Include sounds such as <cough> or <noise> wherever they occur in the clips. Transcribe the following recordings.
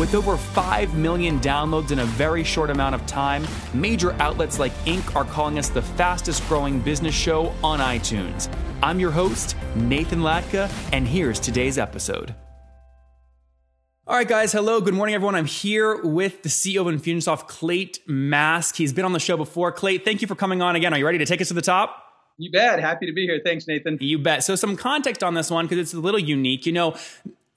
With over 5 million downloads in a very short amount of time, major outlets like Inc. are calling us the fastest growing business show on iTunes. I'm your host, Nathan Latka, and here's today's episode. All right, guys. Hello. Good morning, everyone. I'm here with the CEO of Infusionsoft, Clate Mask. He's been on the show before. Clayt, thank you for coming on again. Are you ready to take us to the top? You bet. Happy to be here. Thanks, Nathan. You bet. So, some context on this one because it's a little unique. You know,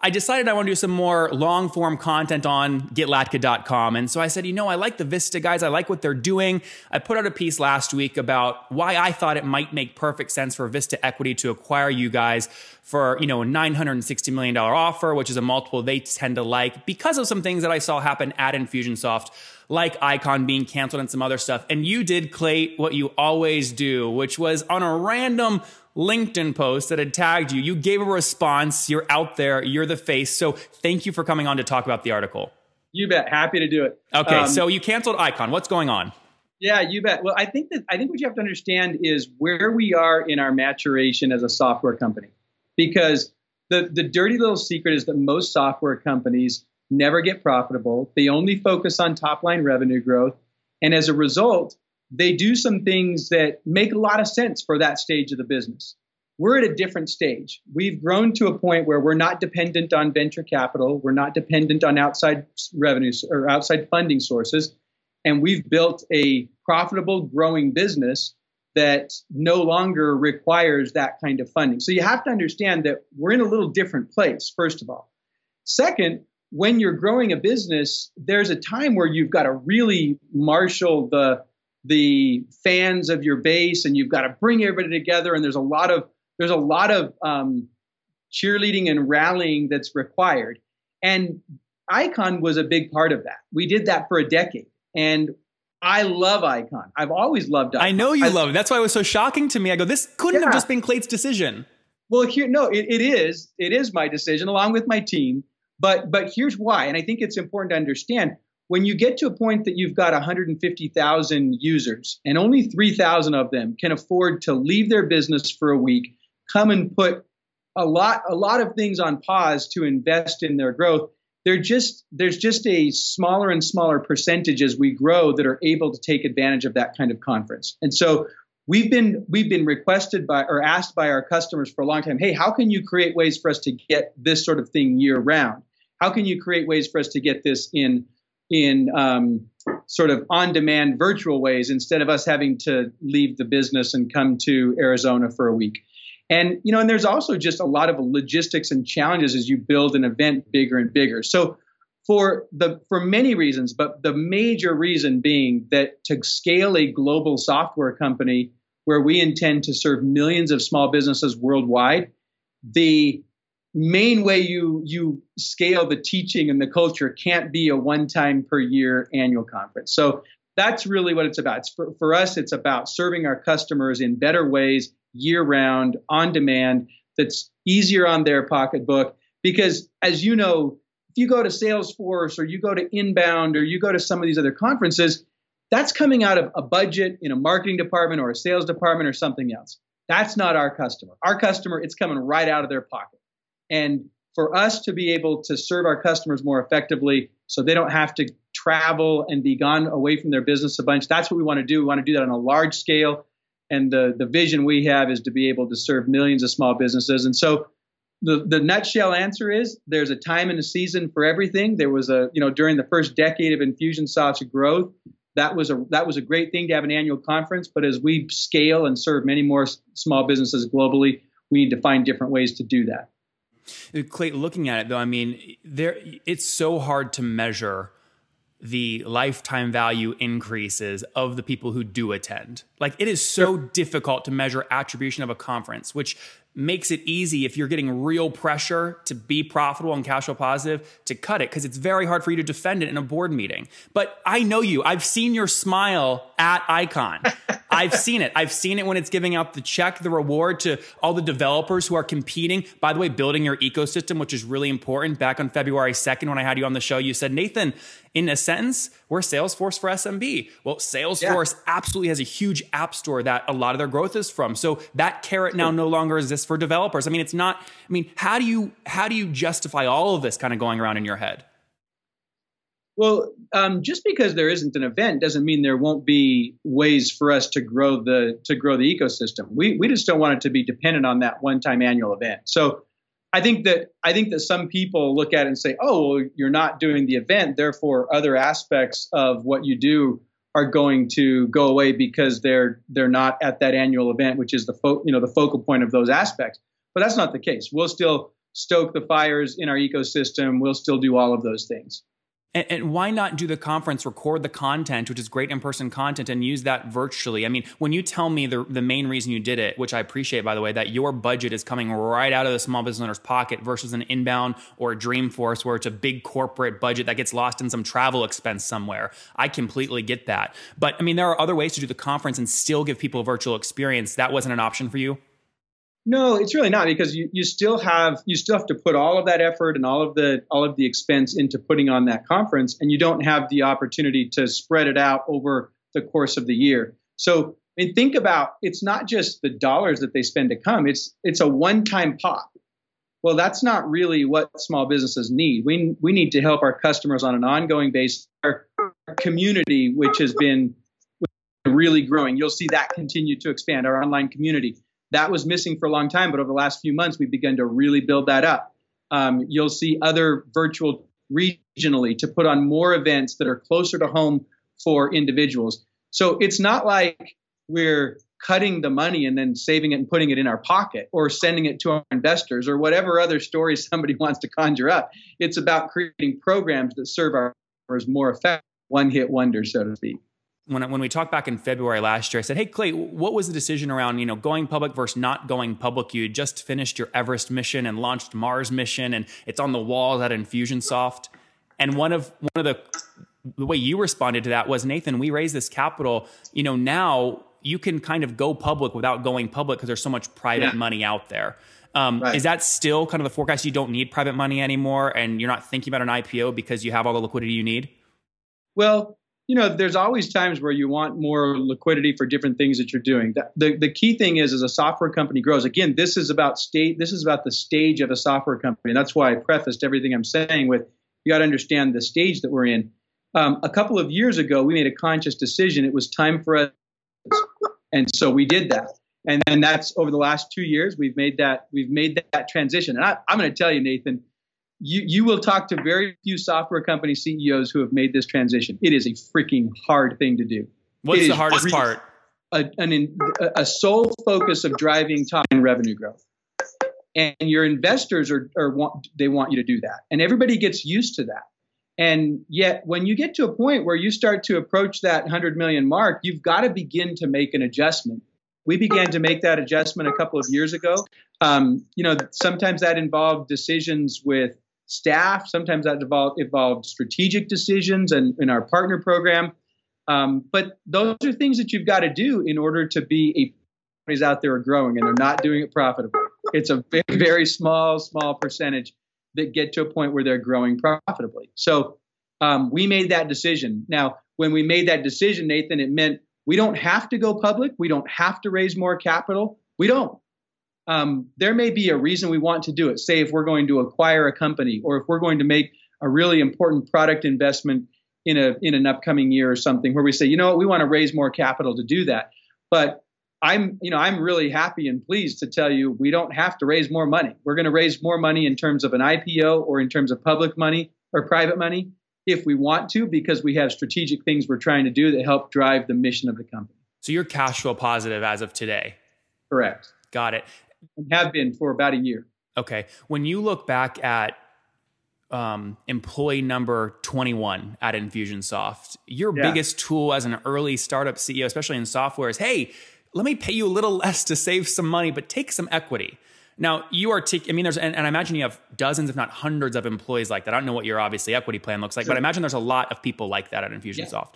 I decided I want to do some more long form content on getlatka.com. And so I said, you know, I like the Vista guys. I like what they're doing. I put out a piece last week about why I thought it might make perfect sense for Vista Equity to acquire you guys for, you know, a $960 million offer, which is a multiple they tend to like because of some things that I saw happen at Infusionsoft like Icon being canceled and some other stuff. And you did, Clay, what you always do, which was on a random LinkedIn post that had tagged you. You gave a response. You're out there. You're the face. So thank you for coming on to talk about the article. You bet. Happy to do it. Okay. Um, so you canceled Icon. What's going on? Yeah, you bet. Well, I think that I think what you have to understand is where we are in our maturation as a software company, because the the dirty little secret is that most software companies never get profitable. They only focus on top line revenue growth, and as a result, they do some things that make a lot of sense for that stage of the business. We're at a different stage. We've grown to a point where we're not dependent on venture capital, we're not dependent on outside revenues or outside funding sources, and we've built a profitable, growing business that no longer requires that kind of funding. So you have to understand that we're in a little different place, first of all. Second, when you're growing a business, there's a time where you've got to really marshal the the fans of your base and you've got to bring everybody together and there's a lot of there's a lot of um, cheerleading and rallying that's required. And icon was a big part of that. We did that for a decade and i love icon. I've always loved icon. i know you I, love it. That's why it was so shocking to me. I go this couldn't yeah. have just been Clate's decision. Well here no it, it is it is my decision along with my team but but here's why and i think it's important to understand when you get to a point that you've got 150,000 users and only 3,000 of them can afford to leave their business for a week, come and put a lot a lot of things on pause to invest in their growth, they're just there's just a smaller and smaller percentage as we grow that are able to take advantage of that kind of conference. And so we've been we've been requested by or asked by our customers for a long time, hey, how can you create ways for us to get this sort of thing year round? How can you create ways for us to get this in in um, sort of on demand virtual ways instead of us having to leave the business and come to Arizona for a week. And you know, and there's also just a lot of logistics and challenges as you build an event bigger and bigger. So for the for many reasons, but the major reason being that to scale a global software company where we intend to serve millions of small businesses worldwide, the main way you you scale the teaching and the culture can't be a one time per year annual conference. So that's really what it's about. It's for, for us, it's about serving our customers in better ways, year round, on demand, that's easier on their pocketbook. Because as you know, if you go to Salesforce or you go to Inbound or you go to some of these other conferences, that's coming out of a budget in a marketing department or a sales department or something else. That's not our customer. Our customer, it's coming right out of their pocket. And for us to be able to serve our customers more effectively so they don't have to travel and be gone away from their business a bunch, that's what we want to do. We want to do that on a large scale. And the, the vision we have is to be able to serve millions of small businesses. And so the, the nutshell answer is there's a time and a season for everything. There was a, you know, during the first decade of Infusionsoft's growth, that was a that was a great thing to have an annual conference. But as we scale and serve many more small businesses globally, we need to find different ways to do that. Clay, looking at it though, I mean, there it's so hard to measure the lifetime value increases of the people who do attend. Like it is so difficult to measure attribution of a conference, which makes it easy if you're getting real pressure to be profitable and cash flow positive to cut it because it's very hard for you to defend it in a board meeting. But I know you. I've seen your smile at Icon. <laughs> I've seen it. I've seen it when it's giving out the check, the reward to all the developers who are competing. By the way, building your ecosystem, which is really important. Back on February 2nd, when I had you on the show, you said, Nathan, in a sentence, we're Salesforce for SMB. Well, Salesforce yeah. absolutely has a huge app store that a lot of their growth is from. So that carrot now no longer exists for developers. I mean, it's not, I mean, how do you how do you justify all of this kind of going around in your head? Well, um, just because there isn't an event doesn't mean there won't be ways for us to grow the to grow the ecosystem. We we just don't want it to be dependent on that one time annual event. So I think that I think that some people look at it and say, "Oh, well, you're not doing the event, therefore other aspects of what you do are going to go away because they're they're not at that annual event, which is the fo- you know the focal point of those aspects." But that's not the case. We'll still stoke the fires in our ecosystem. We'll still do all of those things. And, and, why not do the conference, record the content, which is great in person content, and use that virtually? I mean, when you tell me the, the main reason you did it, which I appreciate, by the way, that your budget is coming right out of the small business owner's pocket versus an inbound or Dreamforce where it's a big corporate budget that gets lost in some travel expense somewhere. I completely get that. But I mean, there are other ways to do the conference and still give people a virtual experience. That wasn't an option for you? No, it's really not because you, you still have you still have to put all of that effort and all of the all of the expense into putting on that conference, and you don't have the opportunity to spread it out over the course of the year. So, I mean, think about it's not just the dollars that they spend to come; it's it's a one-time pop. Well, that's not really what small businesses need. We we need to help our customers on an ongoing basis. Our community, which has been really growing, you'll see that continue to expand. Our online community that was missing for a long time, but over the last few months, we've begun to really build that up. Um, you'll see other virtual regionally to put on more events that are closer to home for individuals. So it's not like we're cutting the money and then saving it and putting it in our pocket or sending it to our investors or whatever other stories <laughs> somebody wants to conjure up. It's about creating programs that serve our customers more effective, one hit wonder, so to speak when, when we talked back in February last year, I said, Hey, Clay, what was the decision around, you know, going public versus not going public? You just finished your Everest mission and launched Mars mission and it's on the walls at Infusionsoft. And one of, one of the, the way you responded to that was, Nathan, we raised this capital, you know, now you can kind of go public without going public because there's so much private yeah. money out there. Um, right. Is that still kind of the forecast? You don't need private money anymore and you're not thinking about an IPO because you have all the liquidity you need? Well, you know, there's always times where you want more liquidity for different things that you're doing. The, the, the key thing is, as a software company grows, again, this is about state. This is about the stage of a software company. And that's why I prefaced everything I'm saying with you got to understand the stage that we're in. Um, a couple of years ago, we made a conscious decision. It was time for us, and so we did that. And then that's over the last two years, we've made that we've made that, transition. And I, I'm going to tell you, Nathan, you, you will talk to very few software company CEOs who have made this transition. It is a freaking hard thing to do. What's the hardest part? A, an, a sole focus of driving top line revenue growth. And your investors are, are want, they want you to do that. And everybody gets used to that. And yet, when you get to a point where you start to approach that 100 million mark, you've got to begin to make an adjustment. We began to make that adjustment a couple of years ago. Um, you know, sometimes that involved decisions with staff. Sometimes that involved, involved strategic decisions and in our partner program. Um, but those are things that you've got to do in order to be a companies out there are growing and they're not doing it profitably. It's a very, very small, small percentage that get to a point where they're growing profitably. So um, we made that decision. Now, when we made that decision, Nathan, it meant we don't have to go public. We don't have to raise more capital. We don't um, there may be a reason we want to do it. Say if we're going to acquire a company or if we're going to make a really important product investment in a in an upcoming year or something where we say, you know what, we want to raise more capital to do that. But I'm, you know, I'm really happy and pleased to tell you we don't have to raise more money. We're going to raise more money in terms of an IPO or in terms of public money or private money if we want to because we have strategic things we're trying to do that help drive the mission of the company. So you're cash flow positive as of today. Correct. Got it have been for about a year. Okay. When you look back at um, employee number 21 at Infusionsoft, your yeah. biggest tool as an early startup CEO, especially in software, is hey, let me pay you a little <laughs> less to save some money, but take some equity. Now you are, t- I mean, there's, and, and, I imagine you have dozens, if not hundreds of employees like that. I don't know what your obviously equity plan looks like, sure. but I imagine there's a lot of people like that at Infusionsoft.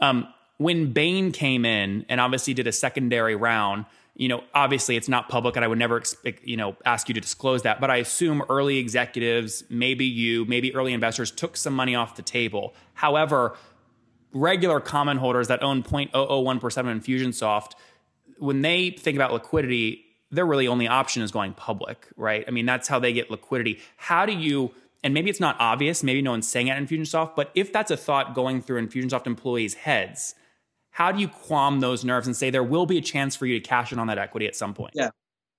Yeah. Um, when Bain came in and obviously did a secondary round, you know, obviously it's not public and I would never, expect, you know, ask you to disclose that, but I assume early executives, maybe you, maybe early investors took some money off the table. However, regular common holders that own 0.001% of Infusionsoft, when they think about liquidity, their really only option is going public, right? I mean, that's how they get liquidity. How do you, and maybe it's not obvious, maybe no one's saying it in Infusionsoft, but if that's a thought going through Infusionsoft employees' heads, how do you qualm those nerves and say there will be a chance for you to cash in on that equity at some point? Yeah.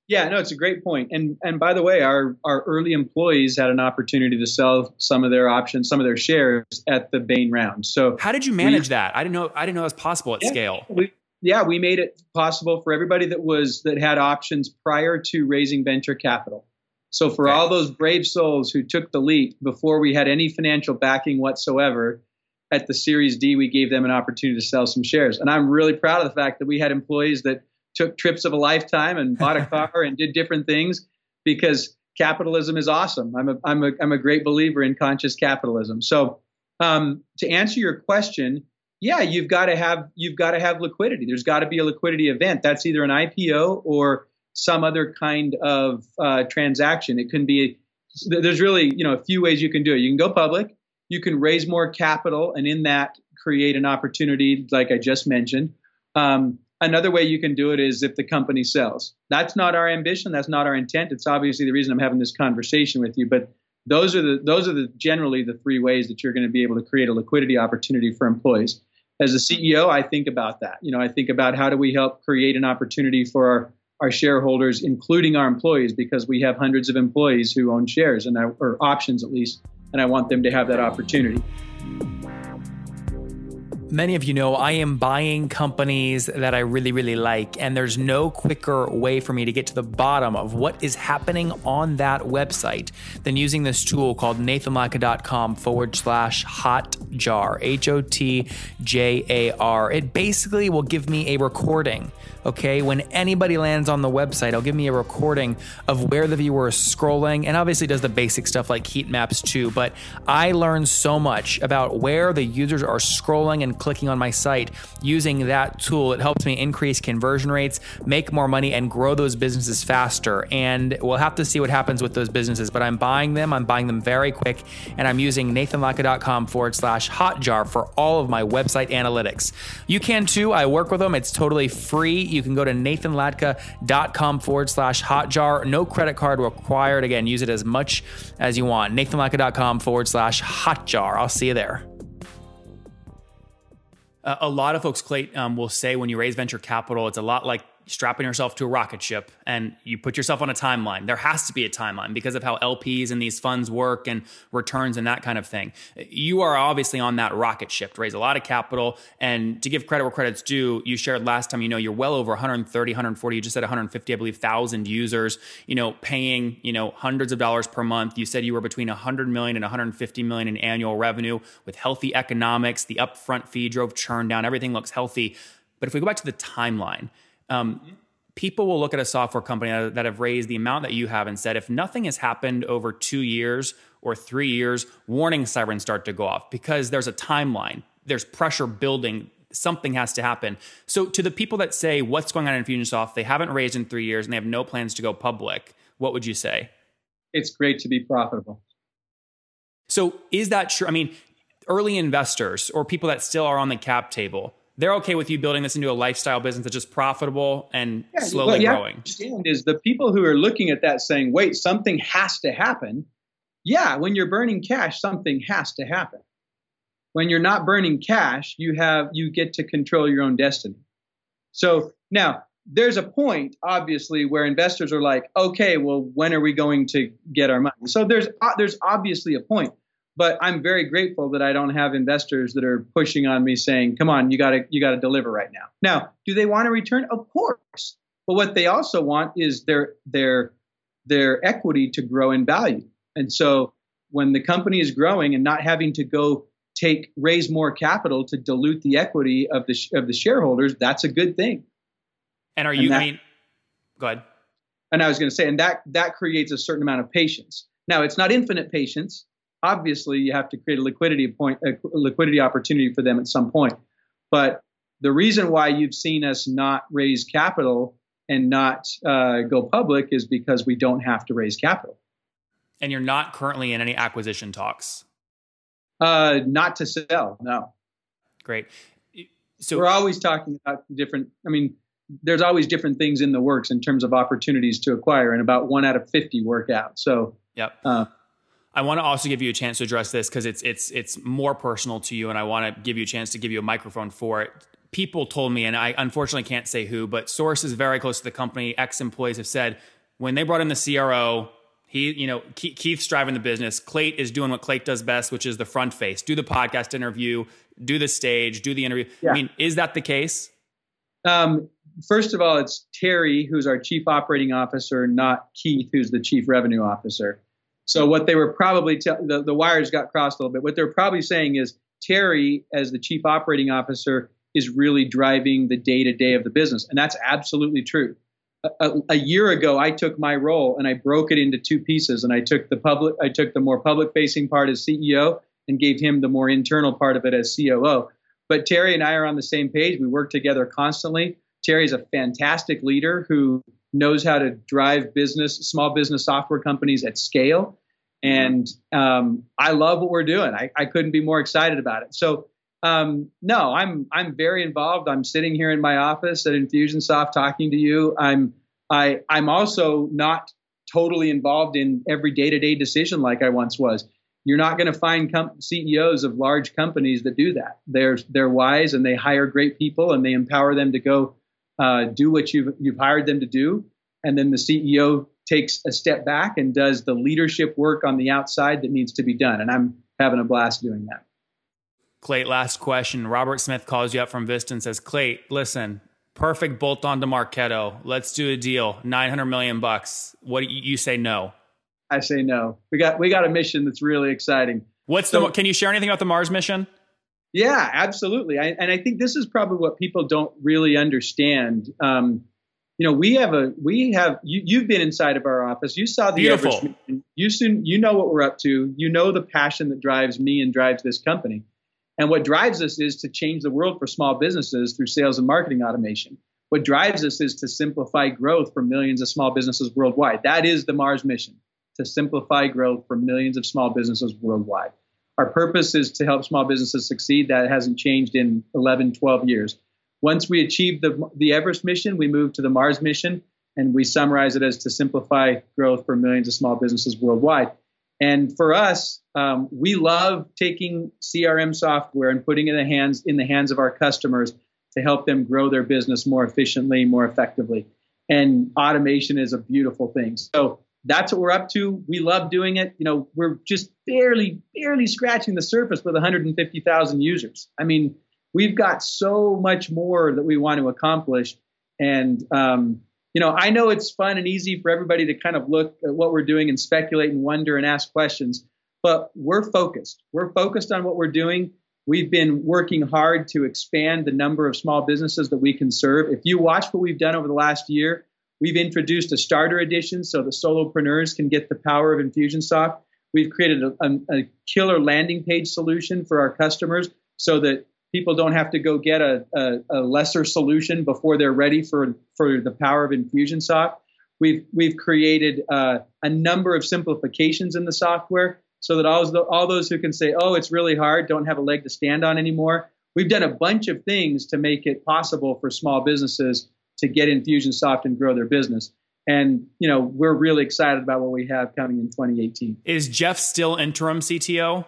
Yeah, no, it's a great point. And and by the way, our our early employees had an opportunity to sell some of their options, some of their shares at the Bain round. So how did you manage we, that? I didn't know I didn't know that was possible at yeah, scale. We, yeah, we made it possible for everybody that was that had options prior to raising venture capital. So for okay. all those brave souls who took the leap before we had any financial backing whatsoever, at the Series D, we gave them an opportunity to sell some shares. And I'm really proud of the fact that we had employees that took trips of a lifetime and bought a <laughs> car and did different things because capitalism is awesome. I'm a, I'm a, I'm a great believer in conscious capitalism. So um, to answer your question, yeah, you've got to have you've got to have liquidity. There's got to be a liquidity event. That's either an IPO or some other kind of uh, transaction. It can be. There's really you know a few ways you can do it. You can go public. You can raise more capital, and in that create an opportunity, like I just mentioned. Um, another way you can do it is if the company sells. That's not our ambition. That's not our intent. It's obviously the reason I'm having this conversation with you. But those are the those are the generally the three ways that you're going to be able to create a liquidity opportunity for employees as a CEO, I think about that. You know, I think about how do we help create an opportunity for our, our shareholders, including our employees, because we have hundreds of employees who own shares and or options at least, and I want them to have that opportunity many of you know, I am buying companies that I really, really like, and there's no quicker way for me to get to the bottom of what is happening on that website than using this tool called nathanlatka.com forward slash hotjar, H O T J A R. It basically will give me a recording Okay, when anybody lands on the website, it'll give me a recording of where the viewer is scrolling and obviously does the basic stuff like heat maps too. But I learned so much about where the users are scrolling and clicking on my site using that tool. It helps me increase conversion rates, make more money, and grow those businesses faster. And we'll have to see what happens with those businesses, but I'm buying them. I'm buying them very quick, and I'm using nathanlatka.com forward slash hotjar for all of my website analytics. You can too. I work with them, it's totally free you can go to nathanlatka.com forward slash hotjar. No credit card required. Again, use it as much as you want. nathanlatka.com forward slash hotjar. I'll see you there. Uh, a lot of folks, Clayton, um, will say when you raise venture capital, it's a lot like strapping yourself to a rocket ship and you put yourself on a timeline. There has to be a timeline because of how LPs and these funds work and returns and that kind of thing. You are obviously on that rocket ship to raise a lot of capital. And to give credit where credit's due, you shared last time, you know, you're well over 130, 140, you just said 150, I believe, thousand users, you know, paying, you know, hundreds of dollars per month. You said you were between 100 million and 150 million in annual revenue with healthy economics. The upfront fee drove churn down. Everything looks healthy. But if we go back to the timeline, um, people will look at a software company that have raised the amount that you have and said, if nothing has happened over two years or three years, warning sirens start to go off because there's a timeline, there's pressure building. Something has to happen. So, to the people that say, What's going on in Infusionsoft? They haven't raised in three years and they have no plans to go public. What would you say? It's great to be profitable. So, is that true? I mean, early investors or people that still are on the cap table, they're okay with you building this into a lifestyle business that's just profitable and yeah, slowly what growing. understand is the people who are looking at that saying, "Wait, something has to happen." Yeah, when you're burning cash, something has to happen. When you're not burning cash, you have you get to control your own destiny. So now there's a point, obviously, where investors are like, "Okay, well, when are we going to get our money?" So there's uh, there's obviously a point but I'm very grateful that I don't have investors that are pushing on me saying, "Come on, you got to you got to deliver right now." Now, do they want a return? Of course. But what they also want is their their their equity to grow in value. And so when the company is growing and not having to go take raise more capital to dilute the equity of the of the shareholders, that's a good thing. And are you? And that, I mean, go ahead. and I was going to say, and that that creates a certain amount of patience. Now, it's not infinite patience. Obviously, you have to create a liquidity point, a liquidity opportunity for them at some point. But the reason why you've seen us not raise capital and not uh, go public is because we don't have to raise capital. And you're not currently in any acquisition talks. Uh, not to sell, no. Great. So we're always talking about different. I mean, there's always different things in the works in terms of opportunities to acquire, and about one out of fifty work out. So, yep. Uh, I want to also give you a chance to address this because it's it's it's more personal to you, and I want to give you a chance to give you a microphone for it. People told me, and I unfortunately can't say who, but sources very close to the company, ex employees have said when they brought in the CRO, he, you know, Keith's driving the business. Clate is doing what Clate does best, which is the front face. Do the podcast interview, do the stage, do the interview. Yeah. I mean, is that the case? Um, first of all, it's Terry, who's our chief operating officer, not Keith, who's the chief revenue officer. So what they were probably te- the, the wires got crossed a little bit. What they're probably saying is Terry, as the chief operating officer, is really driving the day to day of the business, and that's absolutely true. A, a, year ago, I took my role and I broke it into two pieces, and I took the public, I took the more public facing part as CEO, and gave him the more internal part of it as COO. But Terry and I are on the same page. We work together constantly. Terry's a fantastic leader who knows how to drive business, small business software companies at scale. And um, I love what we're doing. I, I, couldn't be more excited about it. So um, no, I'm I'm very involved. I'm sitting here in my office at Infusionsoft talking to you. I'm I I'm also not totally involved in every day-to-day decision like I once was. You're not going to find com- CEOs of large companies that do that. They're they're wise and they hire great people and they empower them to go uh, do what you've you've hired them to do, and then the CEO takes a step back and does the leadership work on the outside that needs to be done. And I'm having a blast doing that. Clay, last question. Robert Smith calls you up from Vista and says, Clay, listen, perfect bolt on to Marketo. Let's do a deal. 900 million bucks. What do you, you say no? I say no. We got we got a mission that's really exciting. What's so, the can you share anything about the Mars mission? Yeah, absolutely. I, and I think this is probably what people don't really understand. Um, you know, we have a we have you, you've been inside of our office. You saw the Beautiful. Mission. You soon you know what we're up to. You know the passion that drives me and drives this company. And what drives us is to change the world for small businesses through sales and marketing automation. What drives us is to simplify growth for millions of small businesses worldwide. That is the Mars mission to simplify growth for millions of small businesses worldwide. Our purpose is to help small businesses succeed. That hasn't changed in 11, 12 years. Once we achieve the, the Everest mission, we move to the Mars mission, and we summarize it as to simplify growth for millions of small businesses worldwide. And for us, um, we love taking CRM software and putting it in the hands in the hands of our customers to help them grow their business more efficiently, more effectively. And automation is a beautiful thing. So that's what we're up to. We love doing it. You know, we're just barely, barely scratching the surface with 150,000 users. I mean, we've got so much more that we want to accomplish. And, um, you know, I know it's fun and easy for everybody to kind of look at what we're doing and speculate and wonder and ask questions, but we're focused. We're focused on what we're doing. We've been working hard to expand the number of small businesses that we can serve. If you watch what we've done over the last year, We've introduced a starter edition so the solopreneurs can get the power of Infusionsoft. We've created a, a, a killer landing page solution for our customers so that people don't have to go get a, a, a, lesser solution before they're ready for, for the power of Infusionsoft. We've, we've created uh, a number of simplifications in the software so that all, all those who can say, oh, it's really hard, don't have a leg to stand on anymore. We've done a bunch of things to make it possible for small businesses to get Infusionsoft and grow their business. And you know, we're really excited about what we have coming in 2018. Is Jeff still interim CTO?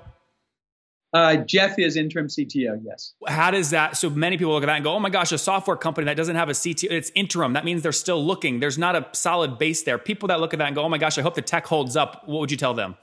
Uh, Jeff is interim CTO. Yes. How does that? So many people look at that and go, "Oh my gosh, a software company that doesn't have a CTO, it's interim. That means they're still looking. There's not a solid base there." People that look at that and go, "Oh my gosh, I hope the tech holds up." What would you tell them?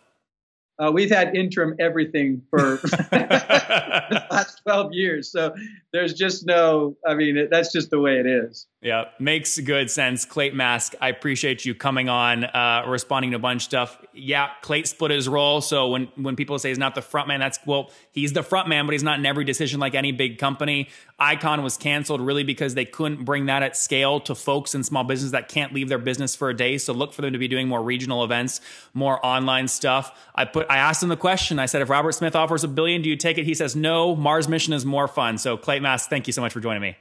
Uh, we've had interim everything for <laughs> the last 12 years. So there's just no, I mean, that's just the way it is. Yeah, makes good sense. Clayton Mask, I appreciate you coming on, uh, responding to a bunch of stuff. Yeah, Clay split his role. So when when people say he's not the front man, that's well, he's the front man, but he's not in every decision like any big company. Icon was canceled really because they couldn't bring that at scale to folks in small business that can't leave their business for a day. So look for them to be doing more regional events, more online stuff. I put I asked him the question. I said, if Robert Smith offers a billion, do you take it? He says no. Mars mission is more fun. So Clayton Mask, thank you so much for joining me.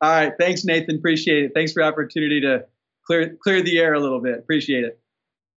All right. Thanks, Nathan. Appreciate it. Thanks for the opportunity to clear clear the air a little bit. Appreciate it.